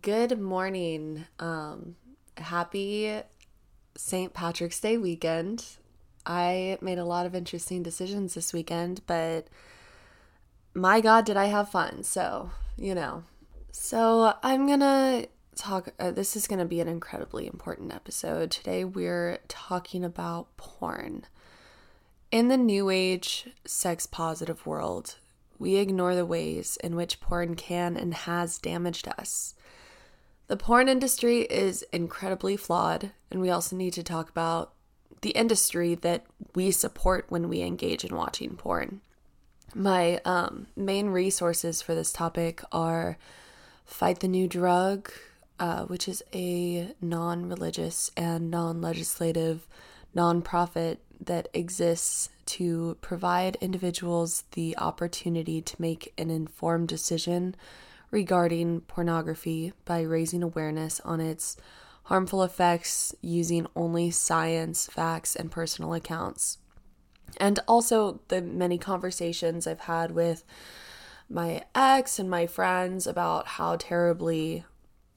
Good morning. Um, happy St. Patrick's Day weekend. I made a lot of interesting decisions this weekend, but my God, did I have fun. So, you know. So, I'm gonna talk. Uh, this is gonna be an incredibly important episode. Today, we're talking about porn. In the new age, sex positive world, we ignore the ways in which porn can and has damaged us. The porn industry is incredibly flawed, and we also need to talk about the industry that we support when we engage in watching porn. My um, main resources for this topic are Fight the New Drug, uh, which is a non religious and non legislative nonprofit that exists to provide individuals the opportunity to make an informed decision regarding pornography by raising awareness on its harmful effects using only science, facts, and personal accounts. And also the many conversations I've had with my ex and my friends about how terribly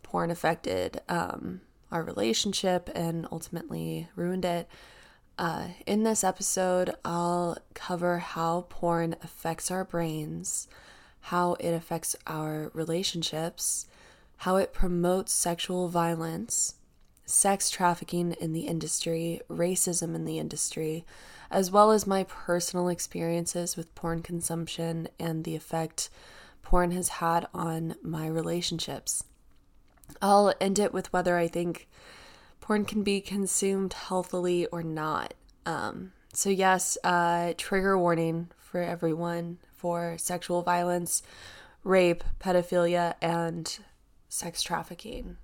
porn affected um, our relationship and ultimately ruined it. Uh, in this episode, I'll cover how porn affects our brains, how it affects our relationships, how it promotes sexual violence, sex trafficking in the industry, racism in the industry, as well as my personal experiences with porn consumption and the effect porn has had on my relationships. I'll end it with whether I think porn can be consumed healthily or not. Um, so, yes, uh, trigger warning for everyone for sexual violence, rape, pedophilia, and sex trafficking.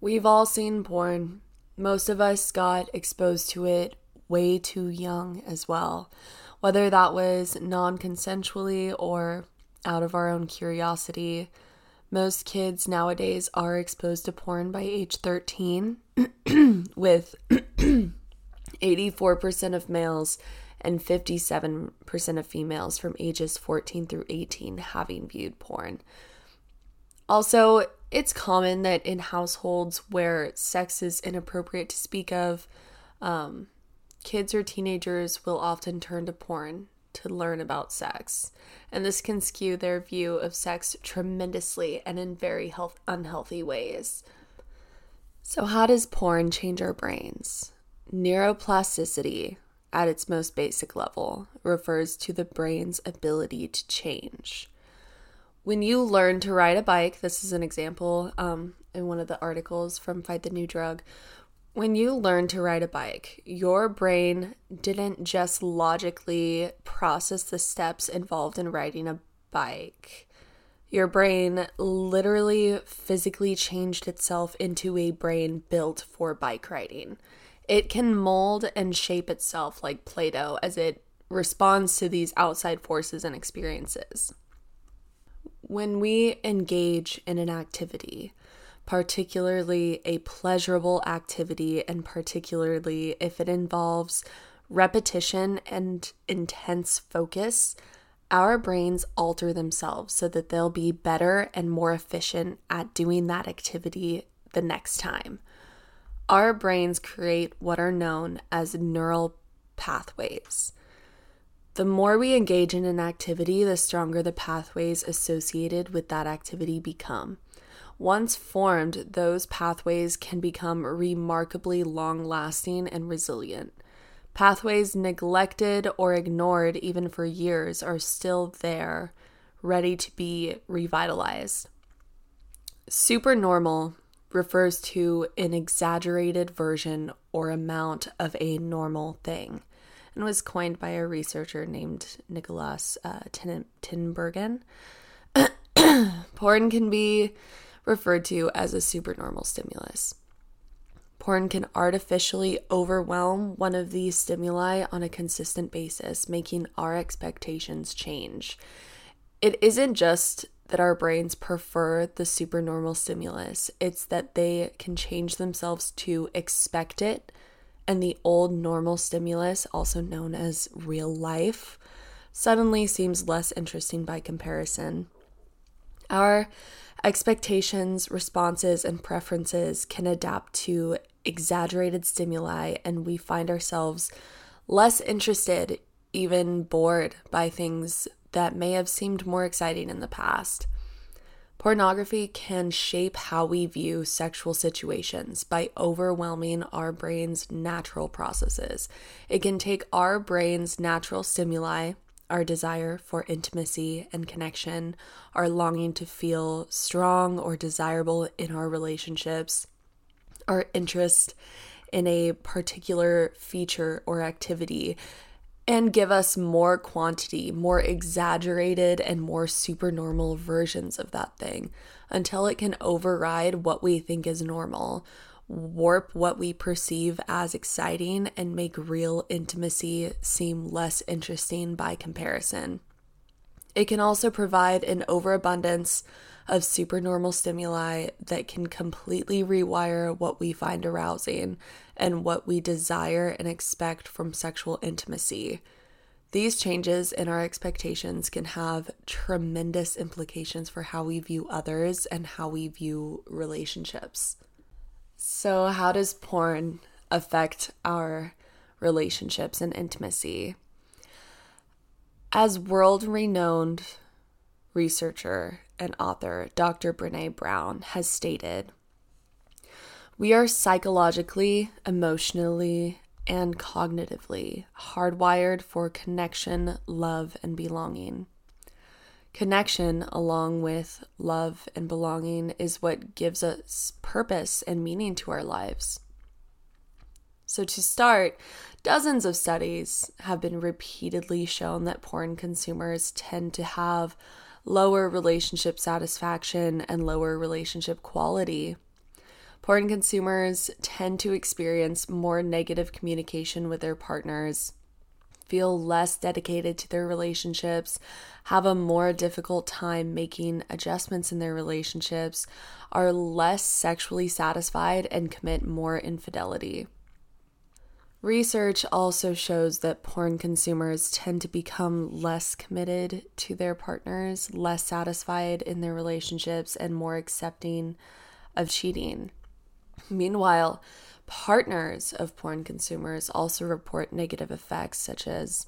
We've all seen porn. Most of us got exposed to it way too young as well, whether that was non consensually or out of our own curiosity. Most kids nowadays are exposed to porn by age 13, with 84% of males and 57% of females from ages 14 through 18 having viewed porn. Also, it's common that in households where sex is inappropriate to speak of, um, kids or teenagers will often turn to porn to learn about sex. And this can skew their view of sex tremendously and in very health- unhealthy ways. So, how does porn change our brains? Neuroplasticity, at its most basic level, refers to the brain's ability to change. When you learn to ride a bike, this is an example um, in one of the articles from Fight the New Drug. When you learn to ride a bike, your brain didn't just logically process the steps involved in riding a bike. Your brain literally physically changed itself into a brain built for bike riding. It can mold and shape itself like Play Doh as it responds to these outside forces and experiences. When we engage in an activity, particularly a pleasurable activity, and particularly if it involves repetition and intense focus, our brains alter themselves so that they'll be better and more efficient at doing that activity the next time our brains create what are known as neural pathways. The more we engage in an activity, the stronger the pathways associated with that activity become. Once formed, those pathways can become remarkably long lasting and resilient. Pathways neglected or ignored even for years are still there, ready to be revitalized. Supernormal refers to an exaggerated version or amount of a normal thing and was coined by a researcher named Nicholas uh, Tinbergen. Porn can be referred to as a supernormal stimulus. Porn can artificially overwhelm one of these stimuli on a consistent basis, making our expectations change. It isn't just that our brains prefer the supernormal stimulus. It's that they can change themselves to expect it, and the old normal stimulus, also known as real life, suddenly seems less interesting by comparison. Our expectations, responses, and preferences can adapt to exaggerated stimuli, and we find ourselves less interested, even bored by things that may have seemed more exciting in the past. Pornography can shape how we view sexual situations by overwhelming our brain's natural processes. It can take our brain's natural stimuli, our desire for intimacy and connection, our longing to feel strong or desirable in our relationships, our interest in a particular feature or activity and give us more quantity, more exaggerated and more supernormal versions of that thing until it can override what we think is normal, warp what we perceive as exciting, and make real intimacy seem less interesting by comparison. It can also provide an overabundance of supernormal stimuli that can completely rewire what we find arousing and what we desire and expect from sexual intimacy. These changes in our expectations can have tremendous implications for how we view others and how we view relationships. So, how does porn affect our relationships and intimacy? As world renowned researcher and author Dr. Brene Brown has stated, we are psychologically, emotionally, and cognitively hardwired for connection, love, and belonging. Connection, along with love and belonging, is what gives us purpose and meaning to our lives. So, to start, dozens of studies have been repeatedly shown that porn consumers tend to have lower relationship satisfaction and lower relationship quality. Porn consumers tend to experience more negative communication with their partners, feel less dedicated to their relationships, have a more difficult time making adjustments in their relationships, are less sexually satisfied, and commit more infidelity. Research also shows that porn consumers tend to become less committed to their partners, less satisfied in their relationships, and more accepting of cheating. Meanwhile, partners of porn consumers also report negative effects such as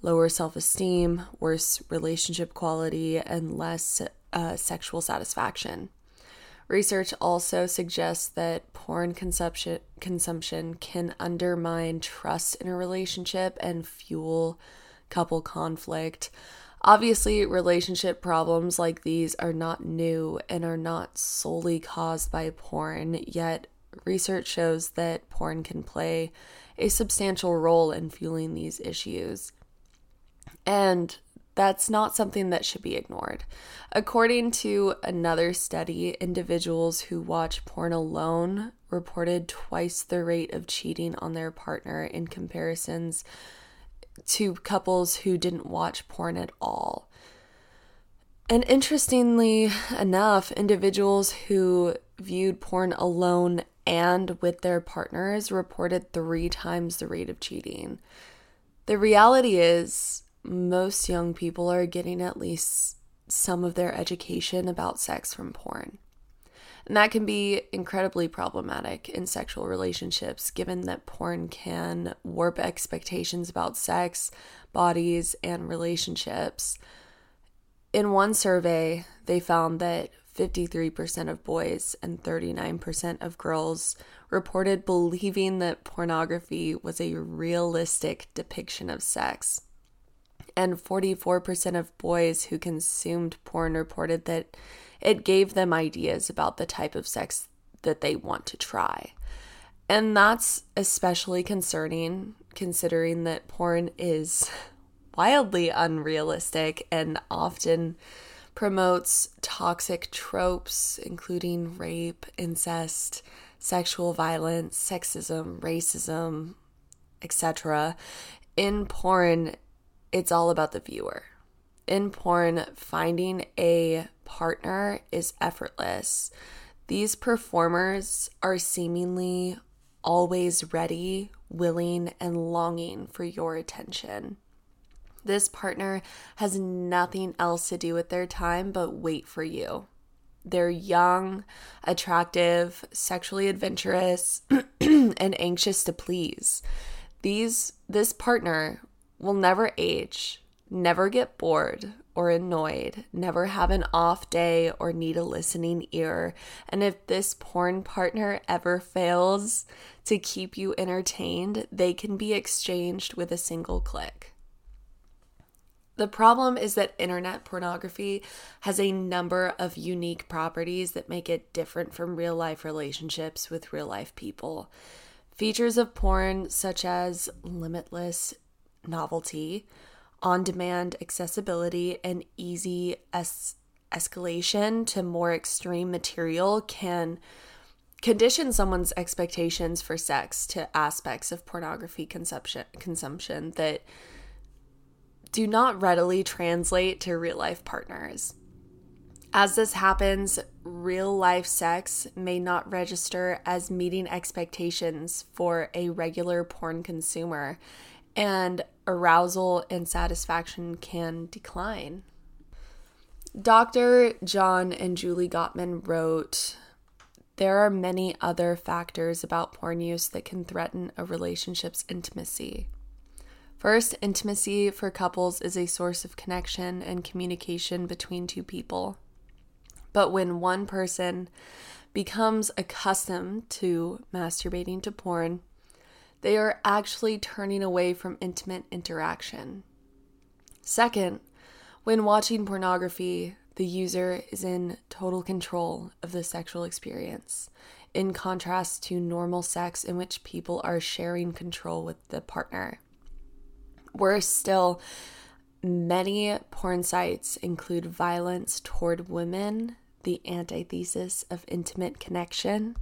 lower self esteem, worse relationship quality, and less uh, sexual satisfaction. Research also suggests that porn consumption, consumption can undermine trust in a relationship and fuel couple conflict. Obviously, relationship problems like these are not new and are not solely caused by porn, yet, research shows that porn can play a substantial role in fueling these issues. And that's not something that should be ignored. According to another study, individuals who watch porn alone reported twice the rate of cheating on their partner in comparisons to couples who didn't watch porn at all. And interestingly enough, individuals who viewed porn alone and with their partners reported three times the rate of cheating. The reality is, most young people are getting at least some of their education about sex from porn. And that can be incredibly problematic in sexual relationships, given that porn can warp expectations about sex, bodies, and relationships. In one survey, they found that 53% of boys and 39% of girls reported believing that pornography was a realistic depiction of sex. And 44% of boys who consumed porn reported that it gave them ideas about the type of sex that they want to try. And that's especially concerning considering that porn is wildly unrealistic and often promotes toxic tropes, including rape, incest, sexual violence, sexism, racism, etc. In porn, it's all about the viewer. In porn, finding a partner is effortless. These performers are seemingly always ready, willing, and longing for your attention. This partner has nothing else to do with their time but wait for you. They're young, attractive, sexually adventurous, and anxious to please. These this partner will never age, never get bored or annoyed, never have an off day or need a listening ear. And if this porn partner ever fails to keep you entertained, they can be exchanged with a single click. The problem is that internet pornography has a number of unique properties that make it different from real life relationships with real life people. Features of porn, such as limitless novelty, on demand accessibility, and easy es- escalation to more extreme material, can condition someone's expectations for sex to aspects of pornography consumption, consumption that do not readily translate to real life partners. As this happens, real life sex may not register as meeting expectations for a regular porn consumer, and arousal and satisfaction can decline. Dr. John and Julie Gottman wrote There are many other factors about porn use that can threaten a relationship's intimacy. First, intimacy for couples is a source of connection and communication between two people. But when one person becomes accustomed to masturbating to porn, they are actually turning away from intimate interaction. Second, when watching pornography, the user is in total control of the sexual experience, in contrast to normal sex in which people are sharing control with the partner. Worse still, many porn sites include violence toward women, the antithesis of intimate connection.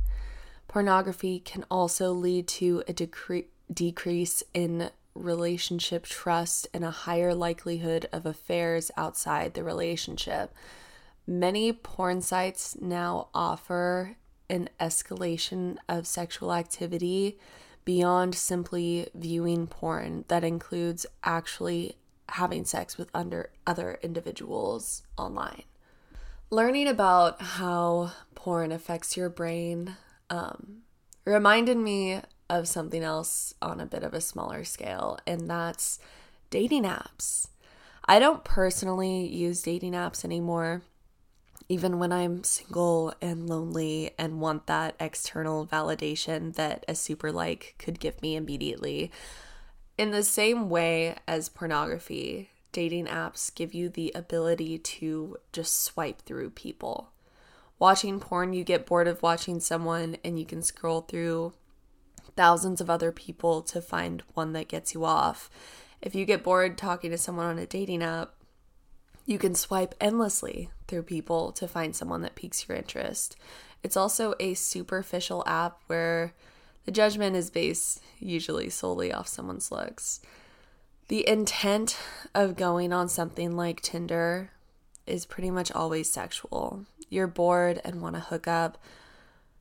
Pornography can also lead to a decre- decrease in relationship trust and a higher likelihood of affairs outside the relationship. Many porn sites now offer an escalation of sexual activity beyond simply viewing porn that includes actually having sex with under other individuals online. Learning about how porn affects your brain um, reminded me of something else on a bit of a smaller scale, and that's dating apps. I don't personally use dating apps anymore even when I'm single and lonely and want that external validation that a super like could give me immediately. In the same way as pornography, dating apps give you the ability to just swipe through people. Watching porn, you get bored of watching someone and you can scroll through thousands of other people to find one that gets you off. If you get bored talking to someone on a dating app, you can swipe endlessly through people to find someone that piques your interest. It's also a superficial app where the judgment is based usually solely off someone's looks. The intent of going on something like Tinder is pretty much always sexual. You're bored and want to hook up.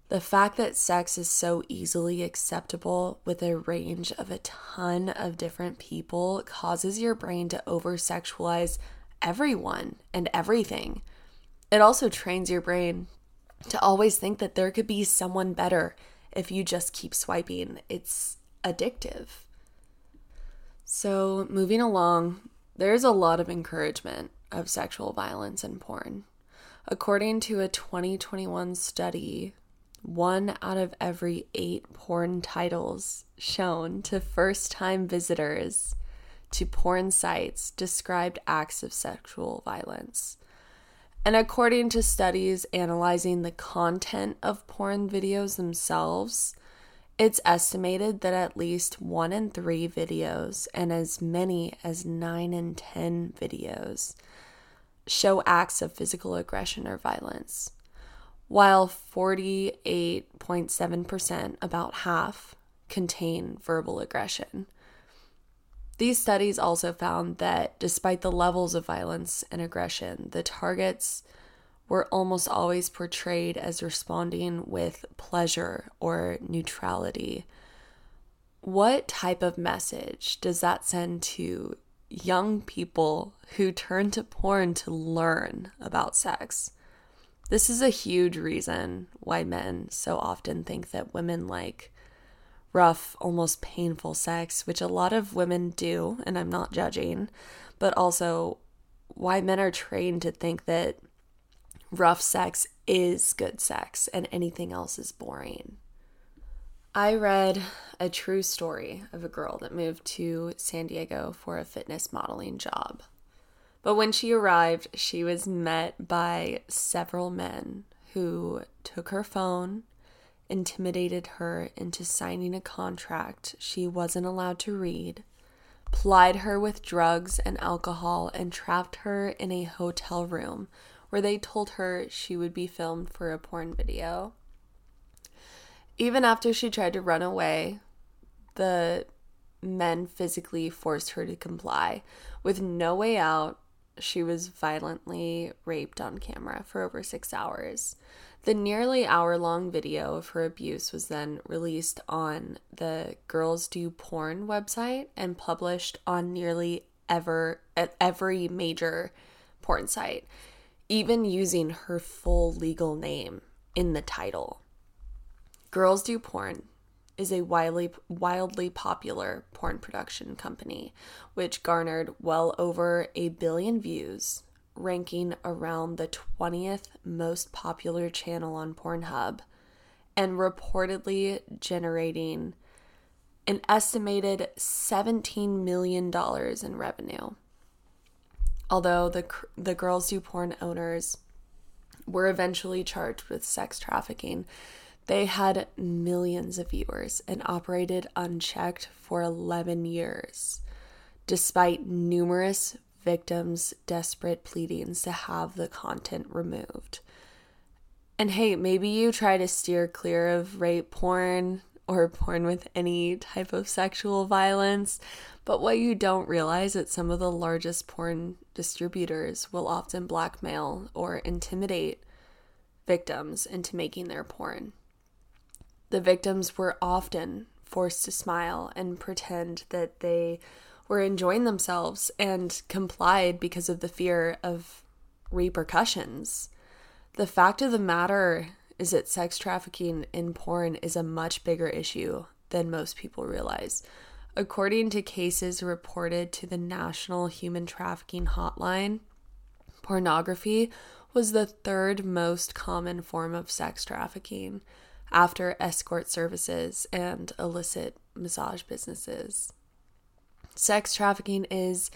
The fact that sex is so easily acceptable with a range of a ton of different people causes your brain to over sexualize everyone and everything. It also trains your brain to always think that there could be someone better if you just keep swiping. It's addictive. So, moving along, there's a lot of encouragement of sexual violence in porn. According to a 2021 study, one out of every eight porn titles shown to first time visitors to porn sites described acts of sexual violence. And according to studies analyzing the content of porn videos themselves, it's estimated that at least one in three videos and as many as nine in 10 videos show acts of physical aggression or violence, while 48.7%, about half, contain verbal aggression. These studies also found that despite the levels of violence and aggression, the targets were almost always portrayed as responding with pleasure or neutrality. What type of message does that send to young people who turn to porn to learn about sex. This is a huge reason why men so often think that women like rough, almost painful sex, which a lot of women do, and I'm not judging, but also why men are trained to think that rough sex is good sex and anything else is boring. I read a true story of a girl that moved to San Diego for a fitness modeling job. But when she arrived, she was met by several men who took her phone, intimidated her into signing a contract she wasn't allowed to read, plied her with drugs and alcohol, and trapped her in a hotel room where they told her she would be filmed for a porn video. Even after she tried to run away, the men physically forced her to comply. With no way out, she was violently raped on camera for over six hours. The nearly hour long video of her abuse was then released on the Girls Do Porn website and published on nearly ever every major porn site, even using her full legal name in the title. Girls Do Porn is a wildly wildly popular porn production company which garnered well over a billion views ranking around the 20th most popular channel on Pornhub and reportedly generating an estimated $17 million in revenue. Although the, the Girls Do Porn owners were eventually charged with sex trafficking, they had millions of viewers and operated unchecked for 11 years, despite numerous victims' desperate pleadings to have the content removed. And hey, maybe you try to steer clear of rape porn or porn with any type of sexual violence, but what you don't realize is some of the largest porn distributors will often blackmail or intimidate victims into making their porn. The victims were often forced to smile and pretend that they were enjoying themselves and complied because of the fear of repercussions. The fact of the matter is that sex trafficking in porn is a much bigger issue than most people realize. According to cases reported to the National Human Trafficking Hotline, pornography was the third most common form of sex trafficking after escort services and illicit massage businesses. Sex trafficking is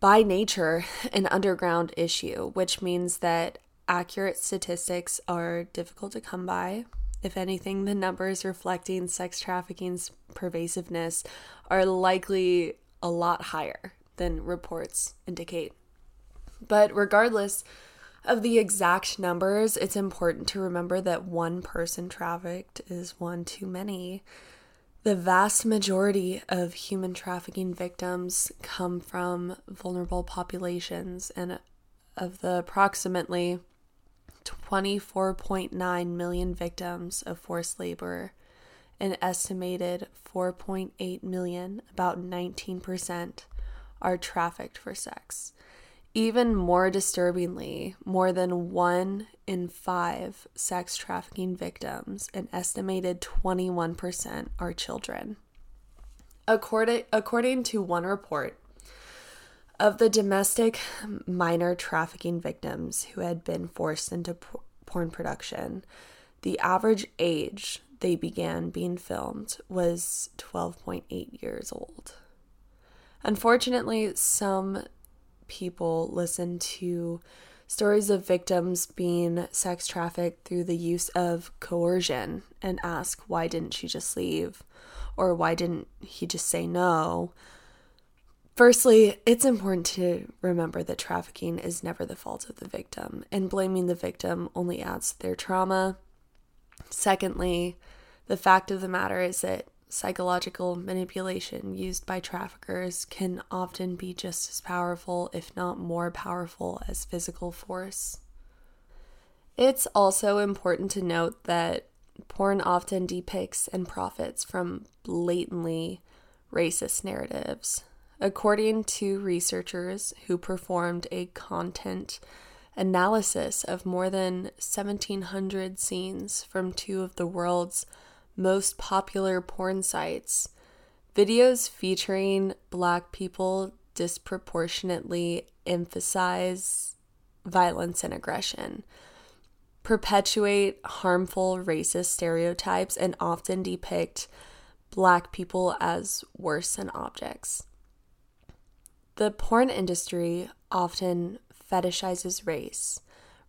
by nature an underground issue, which means that accurate statistics are difficult to come by. If anything, the numbers reflecting sex trafficking's pervasiveness are likely a lot higher than reports indicate. But regardless, of the exact numbers, it's important to remember that one person trafficked is one too many. The vast majority of human trafficking victims come from vulnerable populations, and of the approximately 24.9 million victims of forced labor, an estimated 4.8 million, about 19%, are trafficked for sex. Even more disturbingly, more than one in five sex trafficking victims, an estimated 21%, are children. According, according to one report, of the domestic minor trafficking victims who had been forced into porn production, the average age they began being filmed was 12.8 years old. Unfortunately, some people listen to stories of victims being sex trafficked through the use of coercion and ask, why didn't she just leave? Or why didn't he just say no? Firstly, it's important to remember that trafficking is never the fault of the victim, and blaming the victim only adds to their trauma. Secondly, the fact of the matter is that psychological manipulation used by traffickers can often be just as powerful, if not more powerful, as physical force. It's also important to note that porn often depicts and profits from blatantly racist narratives according to researchers who performed a content analysis of more than 1,700 scenes from two of the world's most popular porn sites. Videos featuring black people disproportionately emphasize violence and aggression, perpetuate harmful racist stereotypes, and often depict black people as worse than objects. The porn industry often fetishizes race,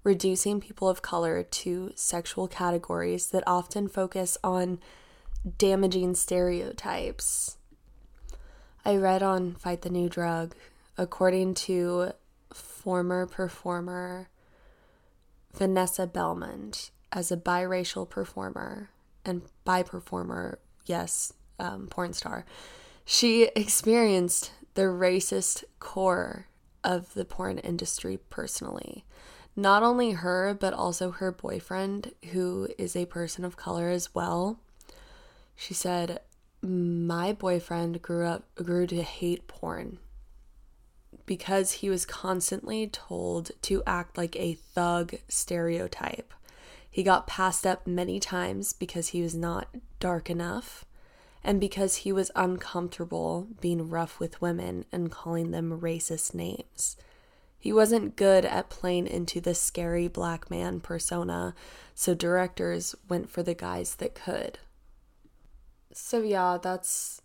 reducing people of color to sexual categories that often focus on damaging stereotypes. I read on Fight the New Drug, according to former performer Vanessa Belmond, as a biracial performer and bi performer, yes, um, porn star, she experienced the racist core of the porn industry personally. Not only her, but also her boyfriend, who is a person of color as well. She said, My boyfriend grew up grew to hate porn because he was constantly told to act like a thug stereotype. He got passed up many times because he was not dark enough and because he was uncomfortable being rough with women and calling them racist names. He wasn't good at playing into the scary black man persona, so directors went for the guys that could. So yeah, that's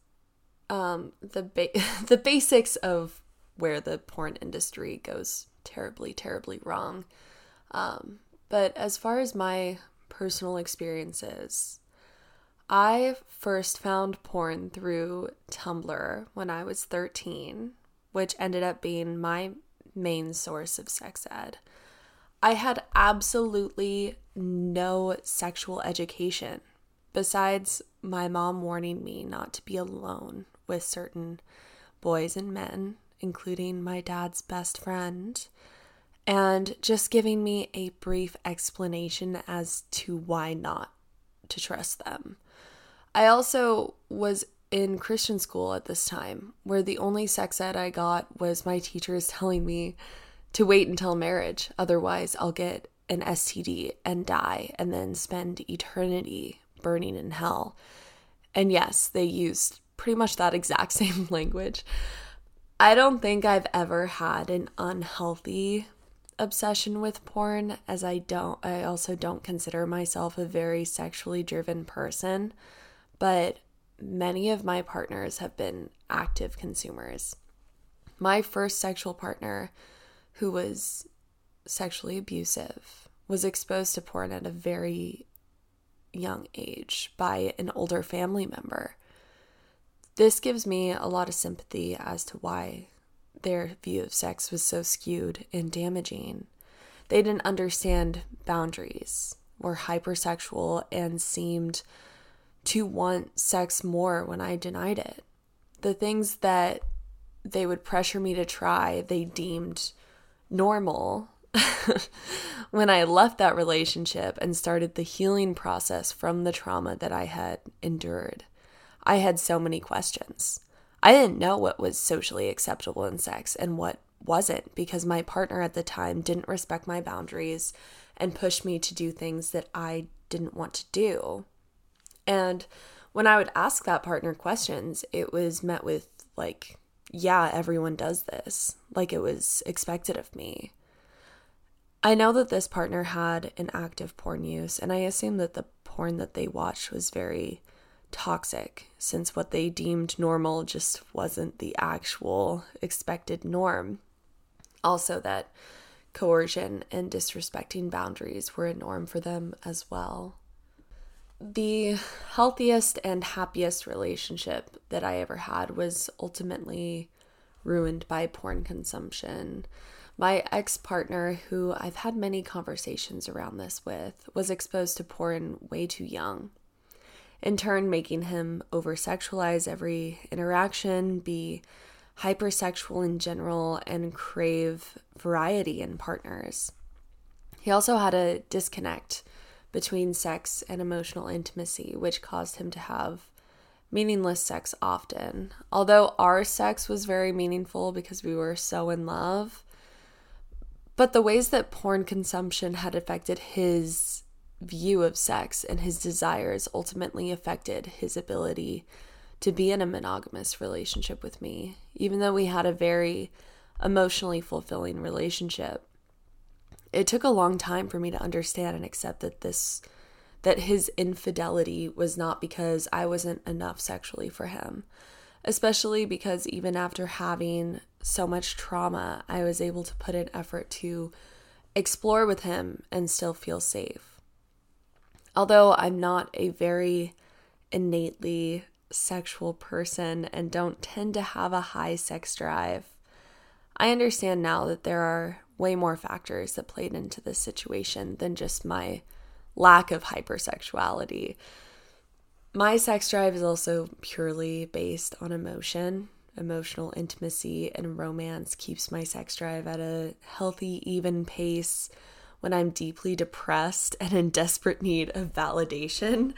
um, the ba- the basics of where the porn industry goes terribly, terribly wrong. Um, but as far as my personal experiences, I first found porn through Tumblr when I was 13, which ended up being my main source of sex ed. I had absolutely no sexual education besides my mom warning me not to be alone with certain boys and men, including my dad's best friend, and just giving me a brief explanation as to why not to trust them. I also was in Christian school at this time, where the only sex ed I got was my teachers telling me to wait until marriage, otherwise, I'll get an STD and die and then spend eternity burning in hell. And yes, they used pretty much that exact same language. I don't think I've ever had an unhealthy obsession with porn as I don't I also don't consider myself a very sexually driven person but many of my partners have been active consumers. My first sexual partner, who was sexually abusive, was exposed to porn at a very young age by an older family member. This gives me a lot of sympathy as to why their view of sex was so skewed and damaging. They didn't understand boundaries, were hypersexual, and seemed to want sex more when I denied it. The things that they would pressure me to try, they deemed normal. when I left that relationship and started the healing process from the trauma that I had endured, I had so many questions. I didn't know what was socially acceptable in sex and what wasn't because my partner at the time didn't respect my boundaries and pushed me to do things that I didn't want to do. And when I would ask that partner questions, it was met with, like, yeah, everyone does this. Like, it was expected of me. I know that this partner had an active porn use, and I assume that the porn that they watched was very toxic, since what they deemed normal just wasn't the actual expected norm. Also, that coercion and disrespecting boundaries were a norm for them as well the healthiest and happiest relationship that I ever had was ultimately ruined by porn consumption. My ex partner, who I've had many conversations around this with, was exposed to porn way too young, in turn, making him over sexualize every interaction, be hypersexual in general, and crave variety in partners. He also had a disconnect between sex and emotional intimacy, which caused him to have meaningless sex often. Although our sex was very meaningful because we were so in love, but the ways that porn consumption had affected his view of sex and his desires ultimately affected his ability to be in a monogamous relationship with me, even though we had a very emotionally fulfilling relationship. It took a long time for me to understand and accept that this that his infidelity was not because I wasn't enough sexually for him, especially because even after having so much trauma, I was able to put in effort to explore with him and still feel safe. Although I'm not a very innately sexual person and don't tend to have a high sex drive, I understand now that there are way more factors that played into this situation than just my lack of hypersexuality. My sex drive is also purely based on emotion. Emotional intimacy and romance keeps my sex drive at a healthy, even pace. When I'm deeply depressed and in desperate need of validation,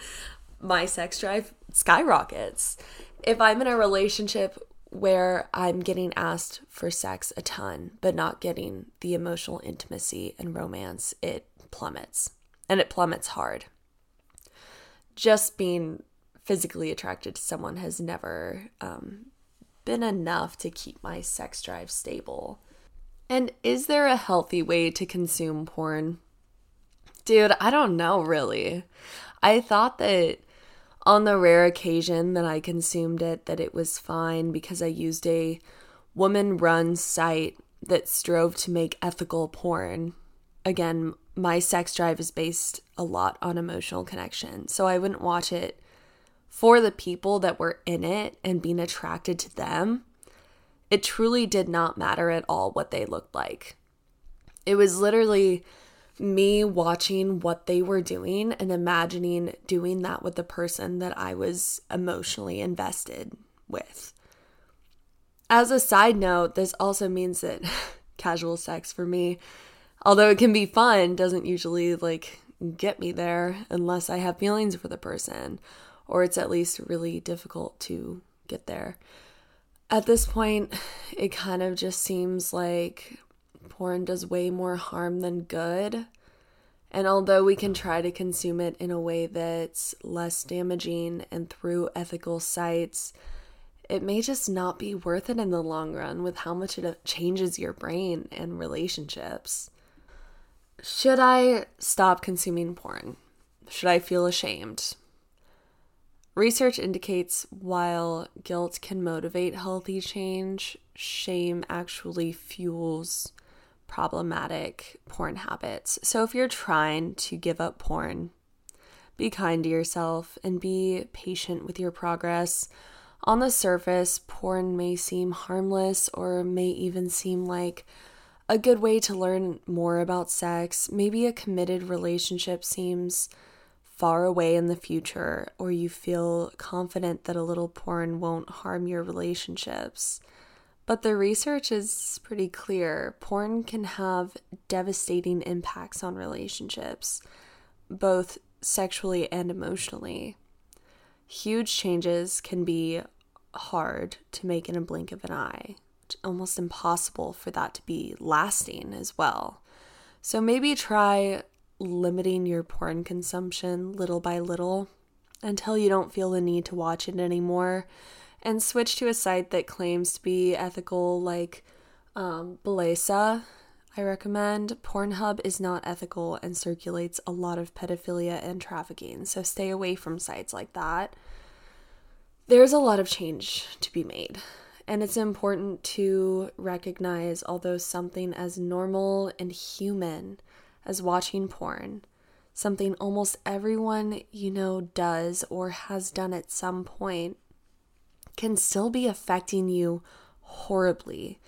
my sex drive skyrockets. If I'm in a relationship where I'm getting asked for sex a ton, but not getting the emotional intimacy and romance, it plummets and it plummets hard. Just being physically attracted to someone has never um, been enough to keep my sex drive stable. And is there a healthy way to consume porn? Dude, I don't know really. I thought that on the rare occasion that I consumed it that it was fine because I used a woman run site that strove to make ethical porn. Again, my sex drive is based a lot on emotional connection. So I wouldn't watch it for the people that were in it and being attracted to them. It truly did not matter at all what they looked like. It was literally me watching what they were doing and imagining doing that with the person that I was emotionally invested with. As a side note, this also means that casual sex for me although it can be fun, doesn't usually like get me there unless I have feelings for the person or it's at least really difficult to get there. At this point, it kind of just seems like porn does way more harm than good. And although we can try to consume it in a way that's less damaging and through ethical sites, it may just not be worth it in the long run with how much it changes your brain and relationships. Should I stop consuming porn? Should I feel ashamed? Research indicates while guilt can motivate healthy change, shame actually fuels problematic porn habits. So if you're trying to give up porn, be kind to yourself and be patient with your progress. On the surface, porn may seem harmless or may even seem like a good way to learn more about sex. Maybe a committed relationship seems far away in the future, or you feel confident that a little porn won't harm your relationships. But the research is pretty clear. Porn can have devastating impacts on relationships, both sexually and emotionally. Huge changes can be hard to make in a blink of an eye almost impossible for that to be lasting as well. So maybe try limiting your porn consumption little by little until you don't feel the need to watch it anymore and switch to a site that claims to be ethical like um, Bellesa. I recommend Pornhub is not ethical and circulates a lot of pedophilia and trafficking, so stay away from sites like that. There's a lot of change to be made. And it's important to recognize, although something as normal and human as watching porn, something almost everyone you know does or has done at some point, can still be affecting you horribly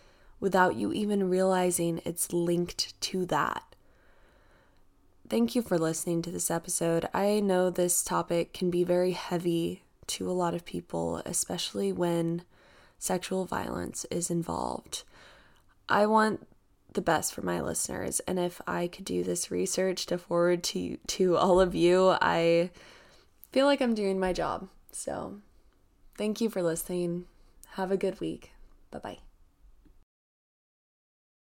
without you even realizing it's linked to that. Thank you for listening to this episode. I know this topic can be very heavy to a lot of people, especially when sexual violence is involved. I want the best for my listeners and if I could do this research to forward to to all of you, I feel like I'm doing my job. So, thank you for listening. Have a good week. Bye bye.